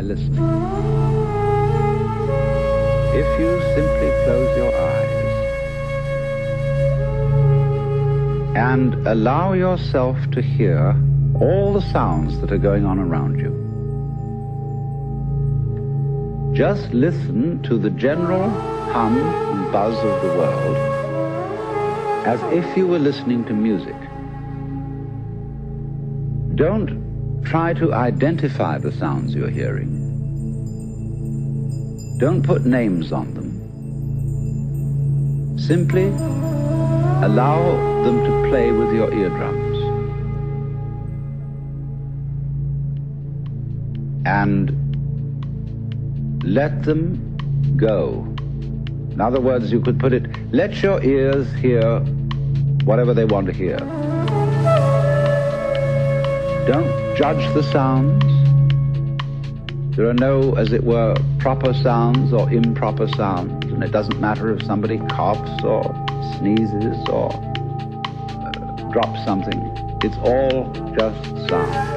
If you simply close your eyes and allow yourself to hear all the sounds that are going on around you, just listen to the general hum and buzz of the world as if you were listening to music. Don't try to identify the sounds you're hearing. Don't put names on them. Simply allow them to play with your eardrums. And let them go. In other words, you could put it, let your ears hear whatever they want to hear. Don't judge the sounds. There are no, as it were, proper sounds or improper sounds, and it doesn't matter if somebody coughs or sneezes or uh, drops something. It's all just sound.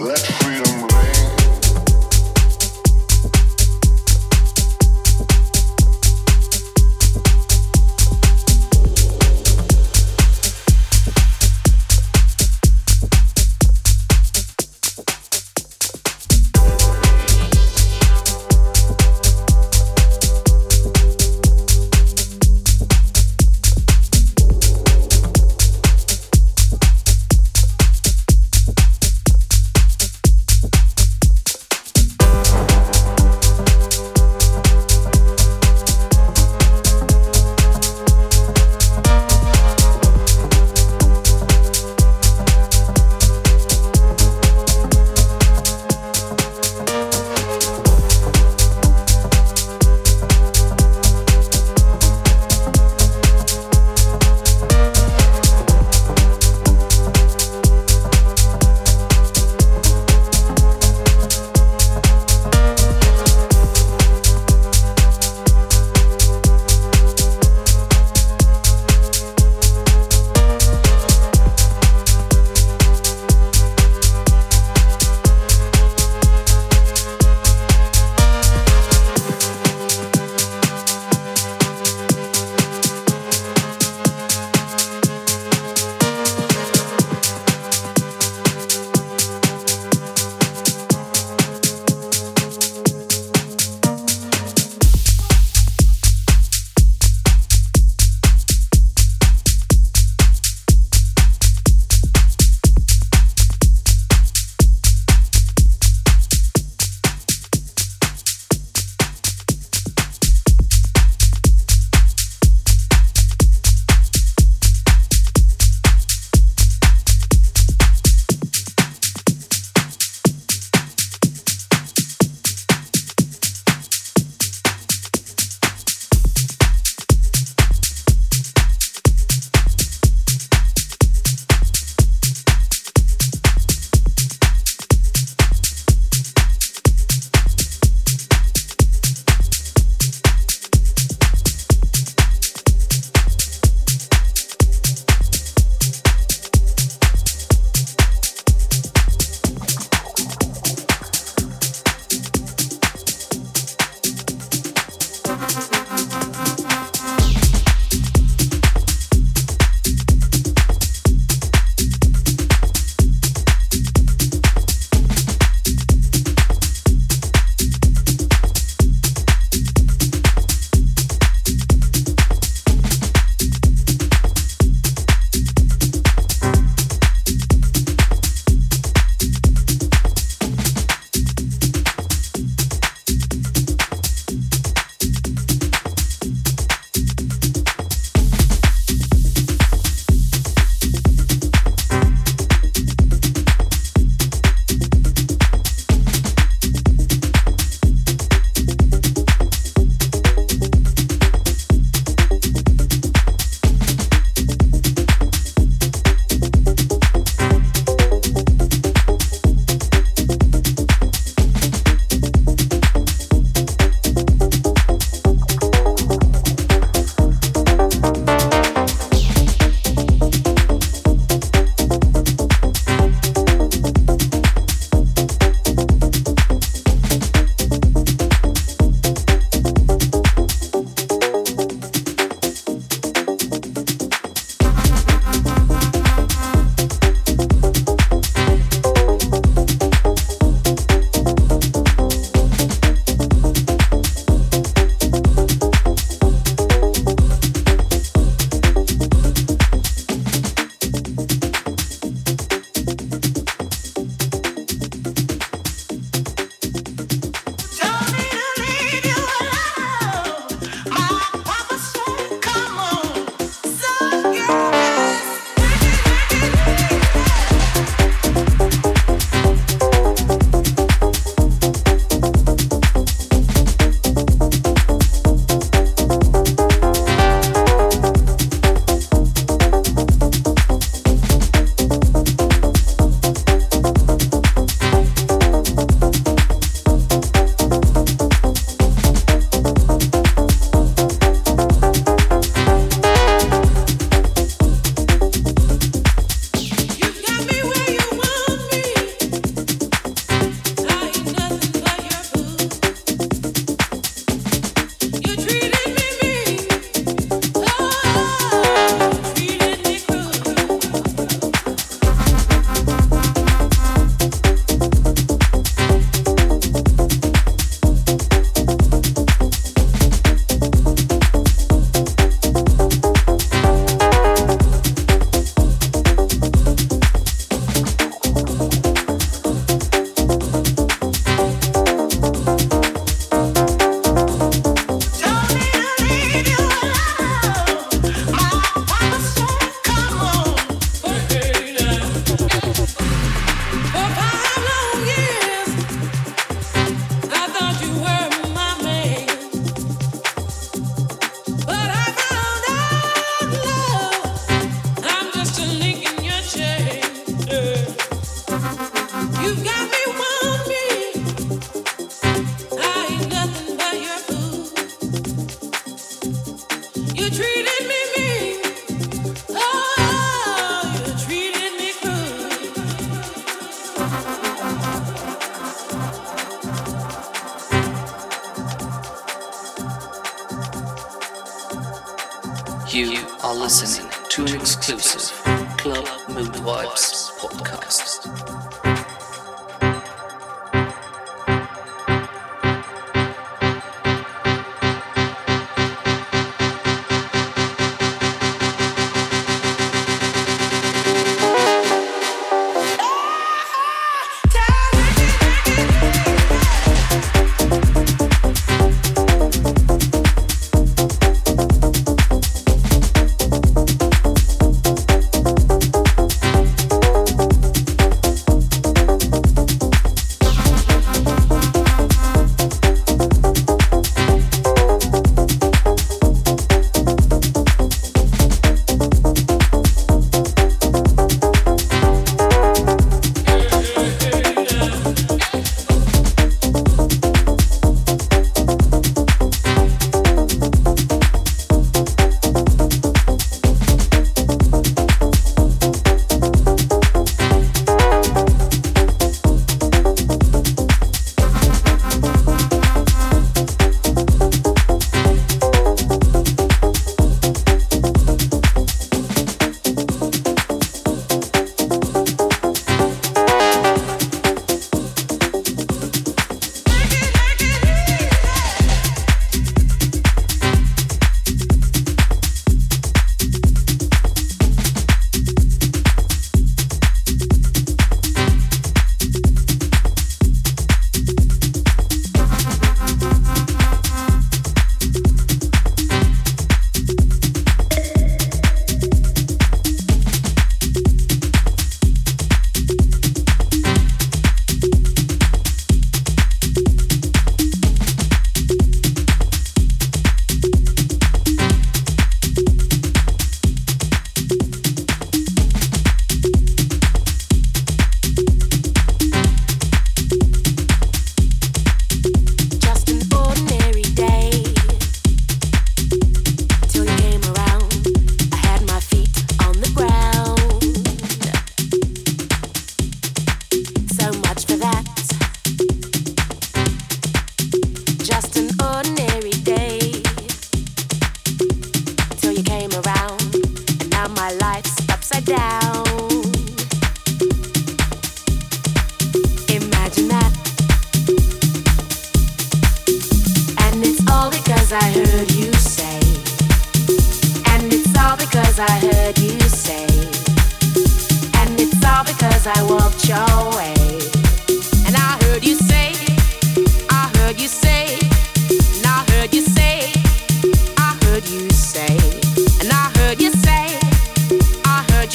Let's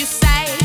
like that.